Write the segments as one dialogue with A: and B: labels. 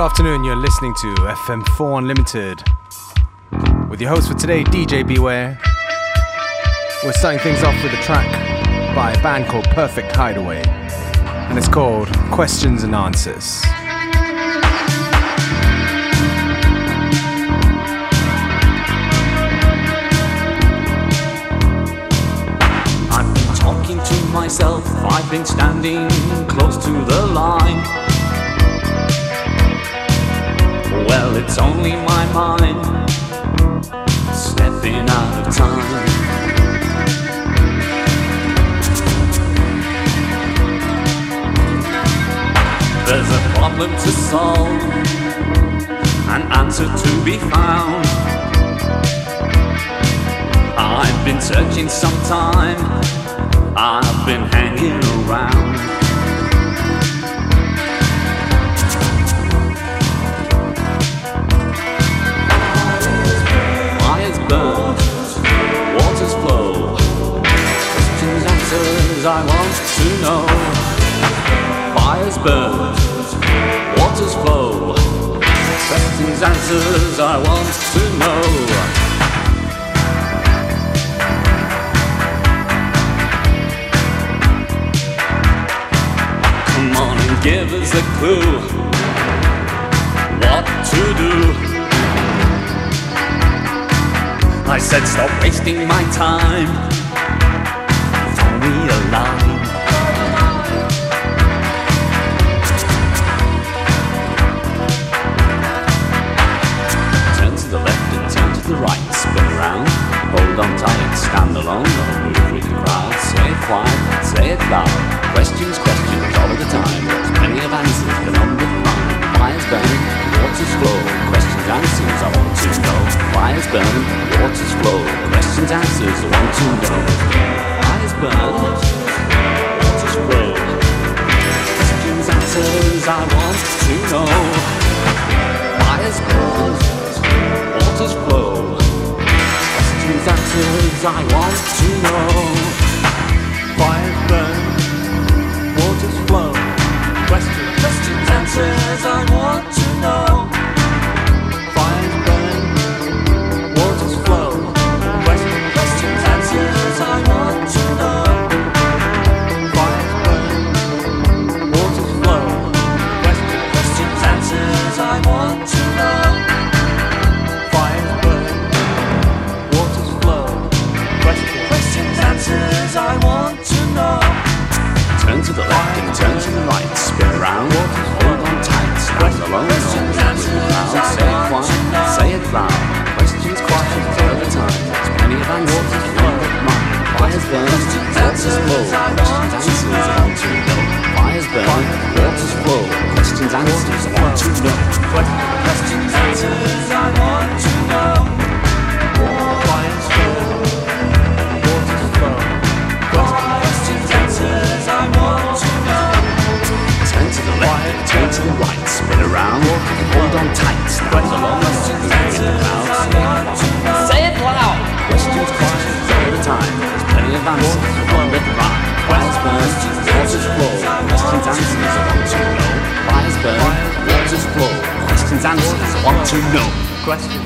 A: afternoon. You're listening to FM4 Unlimited with your host for today, DJ Beware. We're starting things off with a track by a band called Perfect Hideaway, and it's called Questions and Answers.
B: I've been talking to myself, I've been standing close to the line. Well, it's only my mind stepping out of time. There's a problem to solve, an answer to be found. I've been searching some time, I've been hanging around. Answers I want to know. Fires burn, waters flow. Questions, answers I want to know. Come on and give us a clue what to do. I said, stop wasting my time. Me a line. Turn to the left and turn to the right, spin around, hold on tight, stand alone, don't move with the crowd. Say it quiet, say it loud. Questions, questions all of the time. There's plenty of answers, but on the mind. Fires burning, waters flow. Questions, answers, I want to know. Fires burning, waters flow. Questions, answers, I want to know. Fires burn, waters flow. Questions, answers, I want to know. Fires burn, waters flow. Questions, answers, I want to know. Fires burn, waters flow. Questions, questions, answers, I want to know. Loud. Questions, all the time. Plenty of answers, flow of mind. Fires burn, waters flow. Questions, answers, I want to know. Fires burn, waters flow. Questions, answers, I want to know. Questions, answers, I want to know.
C: Question,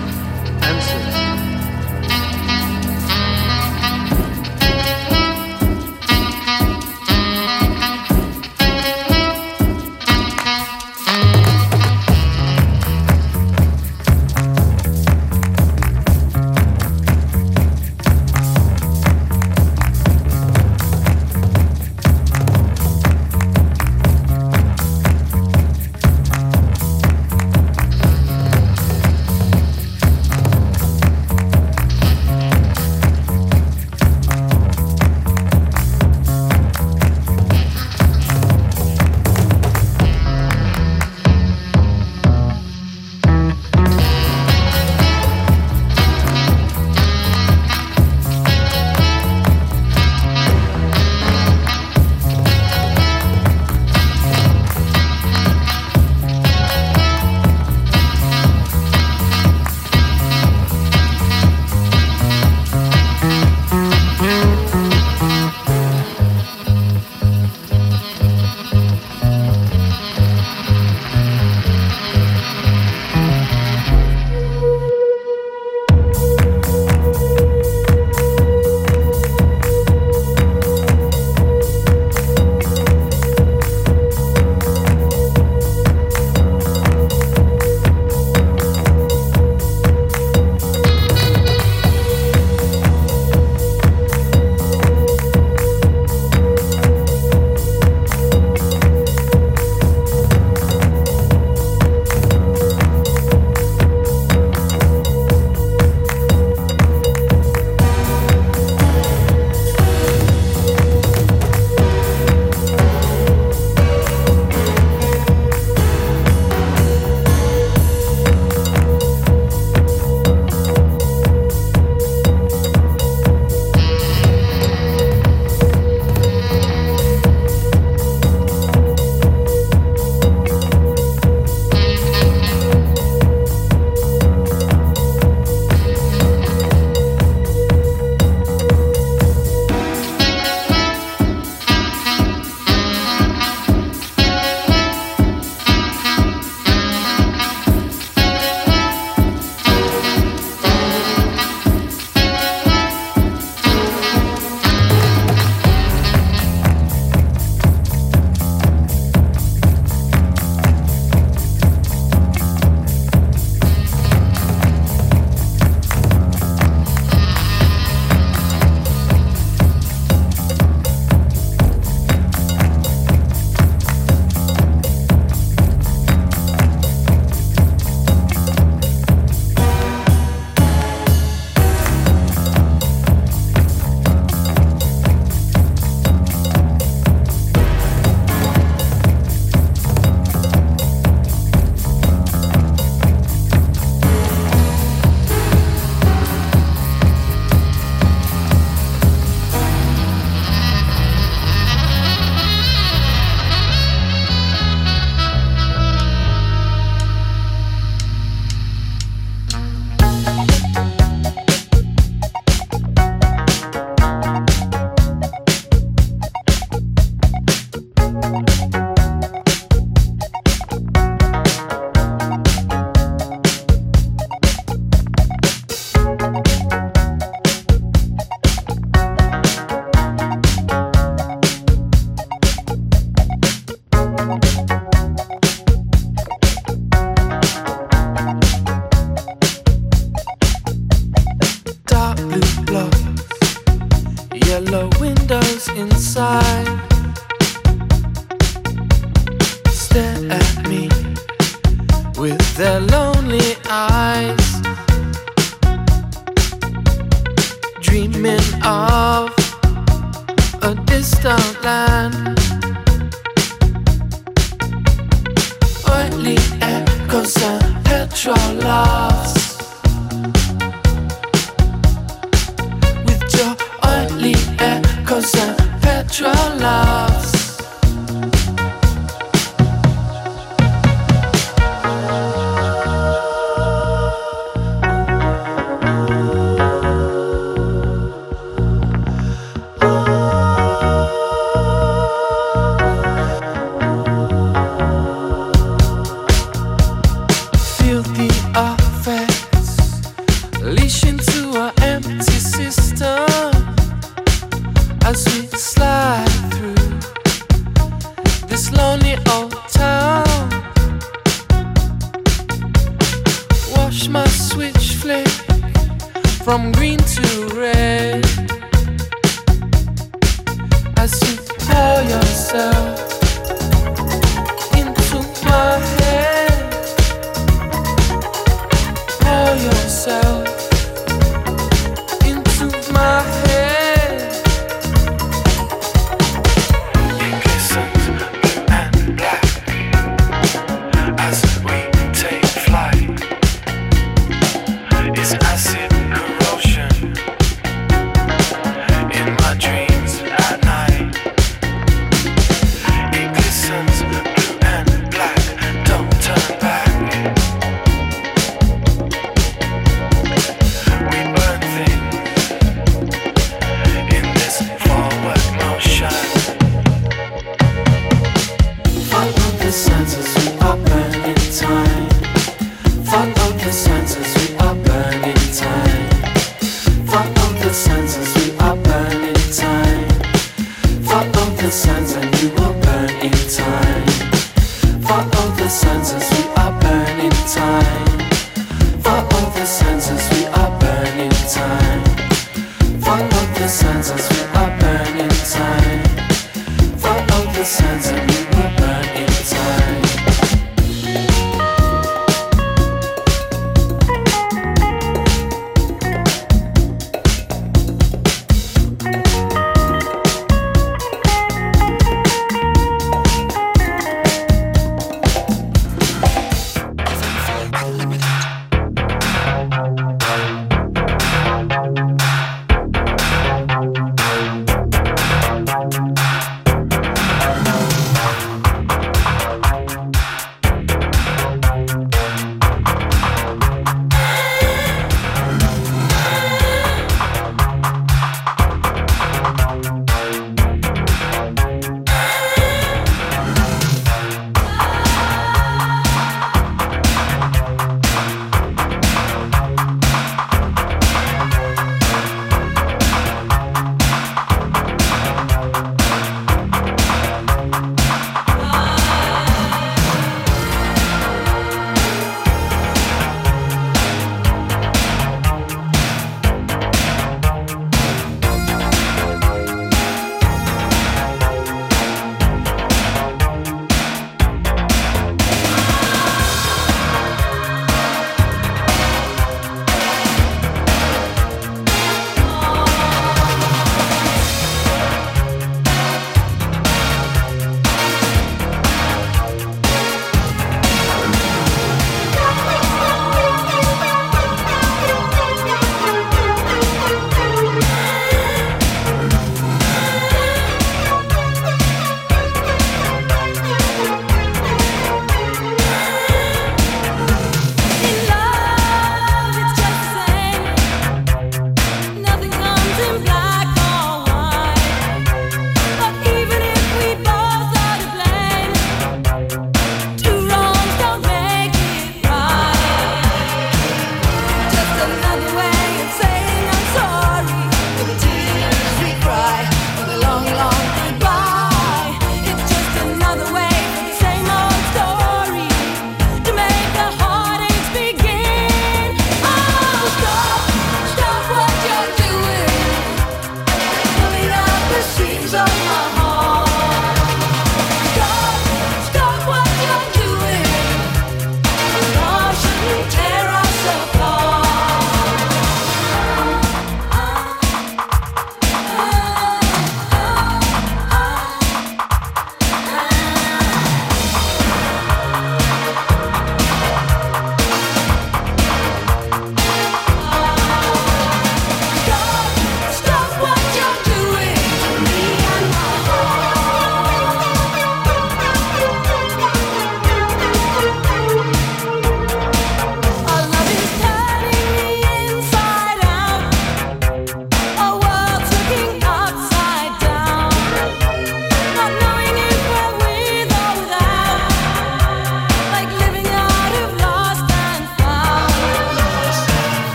D: the senses, we are burning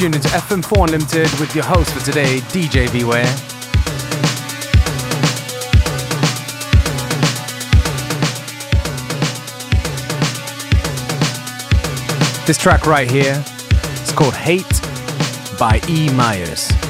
A: tuned into FM4 Unlimited with your host for today, DJ Beware. This track right here is called Hate by E. Myers.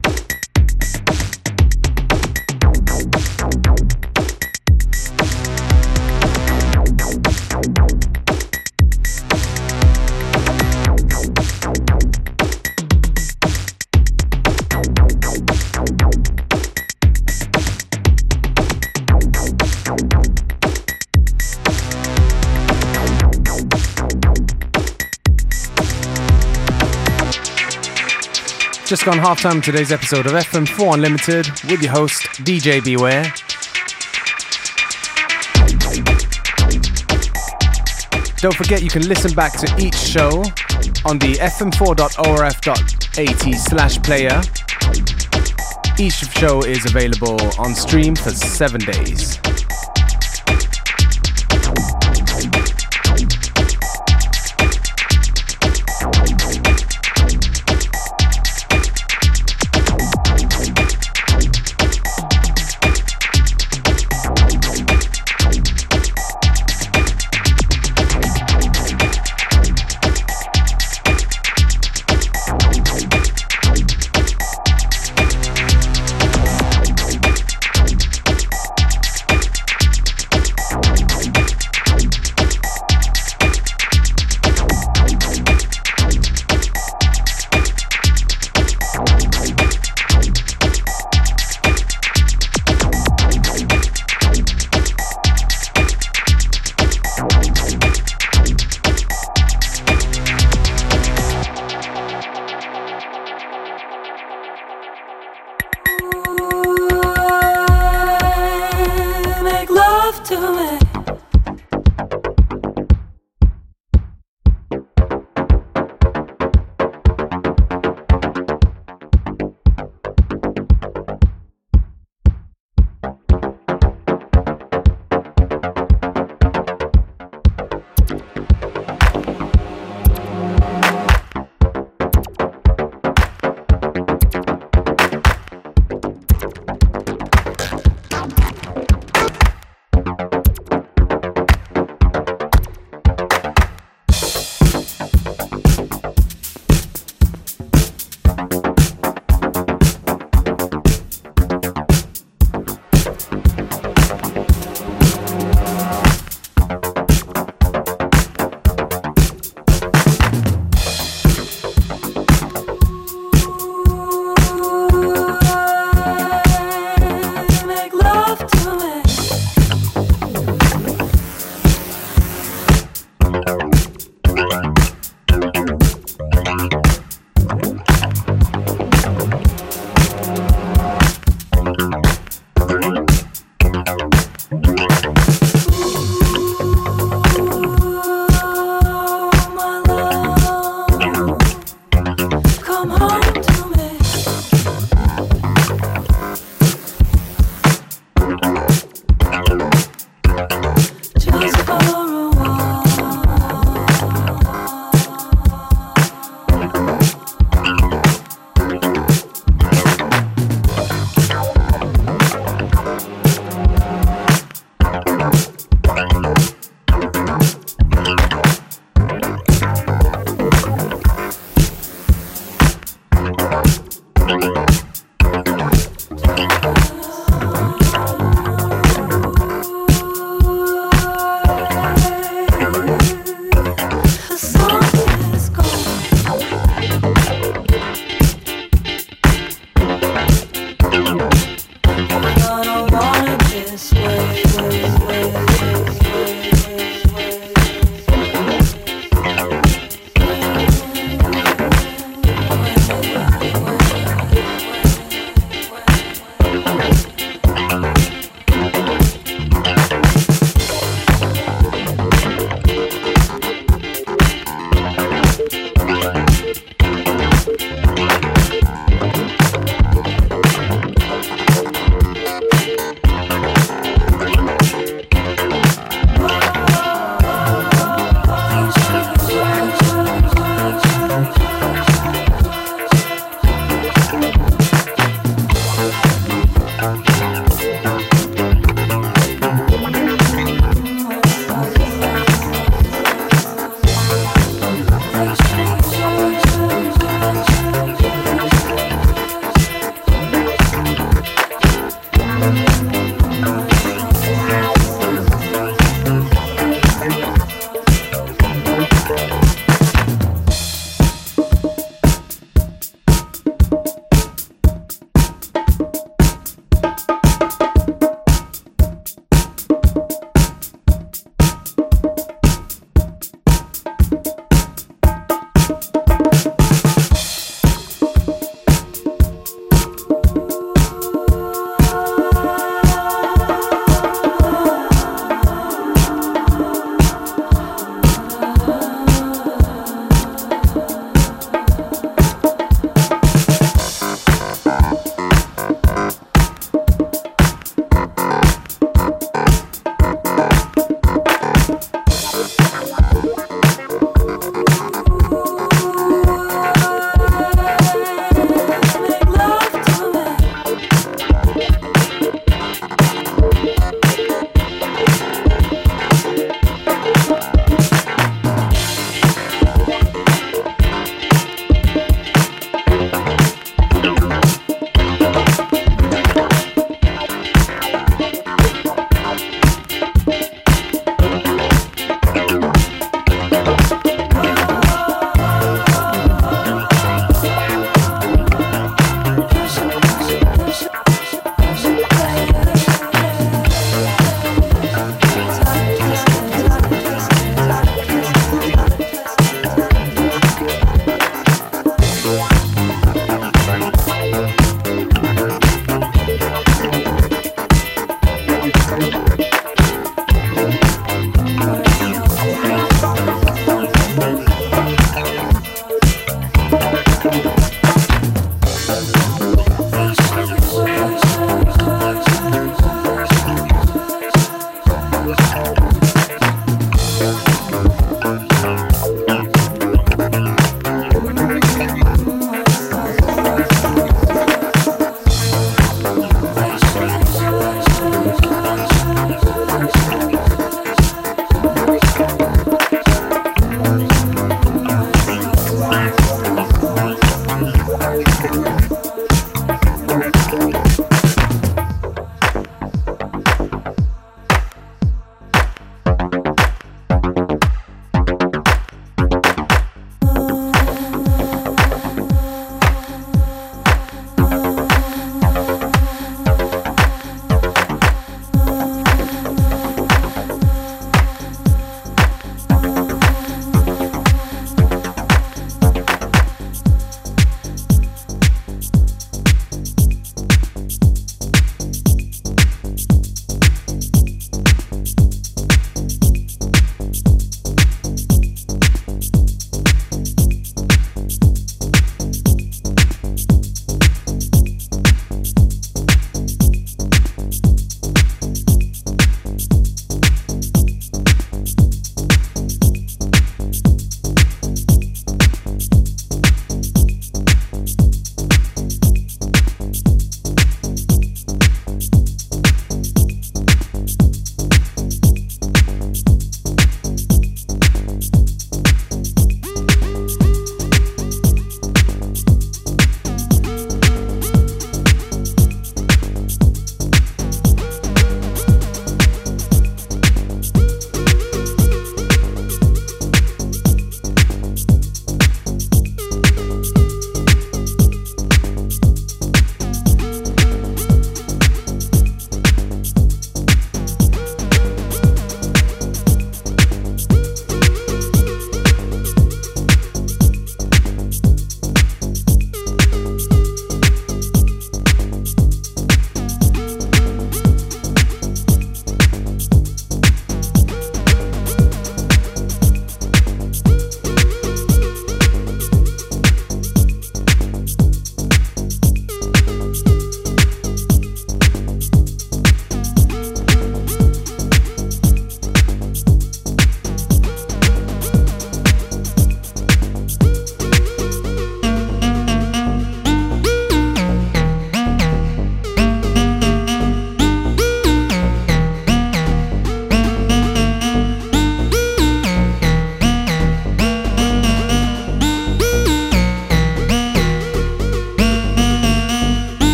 E: just gone half time today's episode of FM4 Unlimited with your host, DJ Beware. Don't forget you can listen back to each show on the fm4.orf.at slash player. Each show is available on stream for seven days.
F: do it.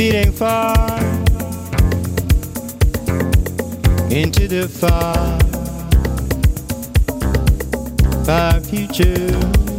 F: Beating far into the far, far future.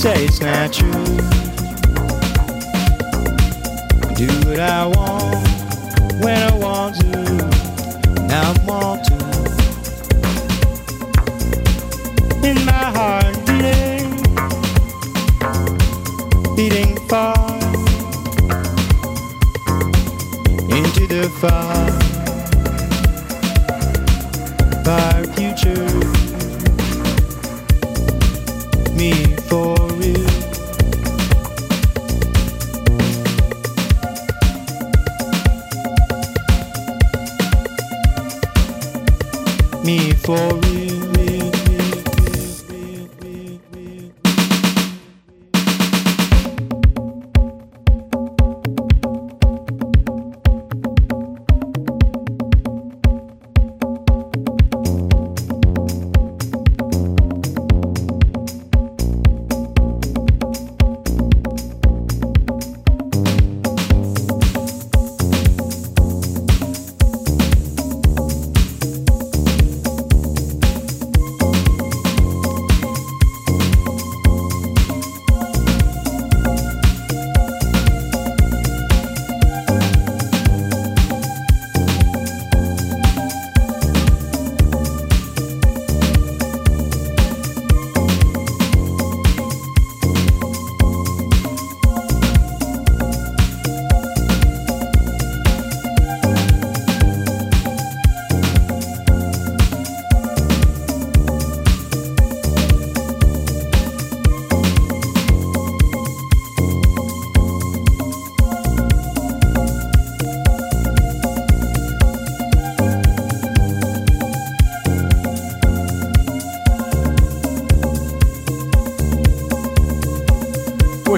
F: Say it's not true. Do what I want when I want to. Now I want to. in my heart beating, beating far into the far,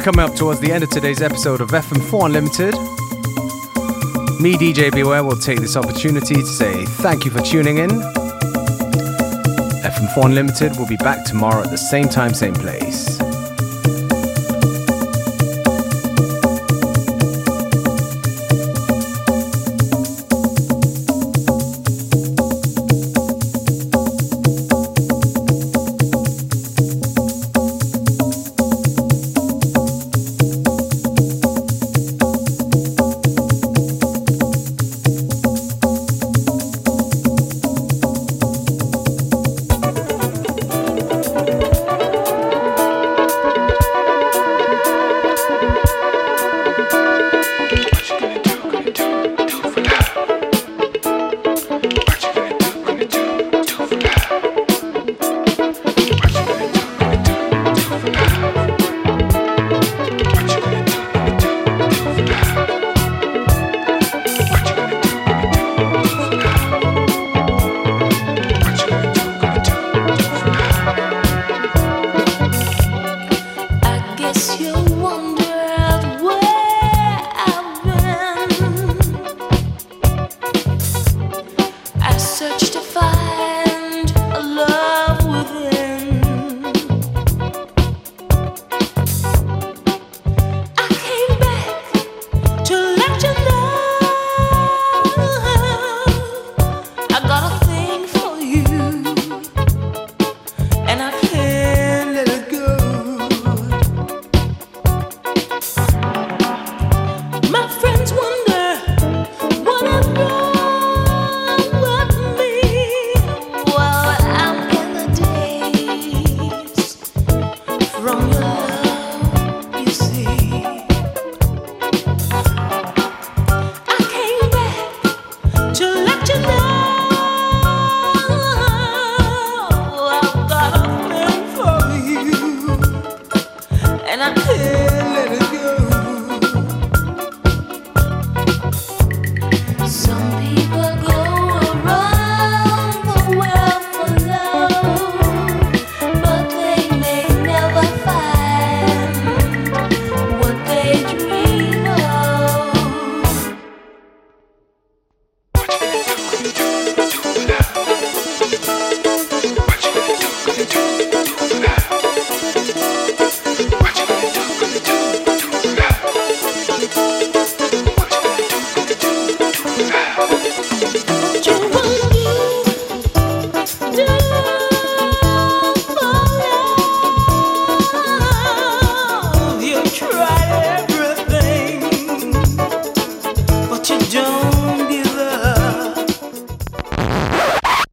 A: We're coming up towards the end of today's episode of FM4 Unlimited. Me, DJ Beware, will take this opportunity to say thank you for tuning in. FM4 Unlimited will be back tomorrow at the same time, same place.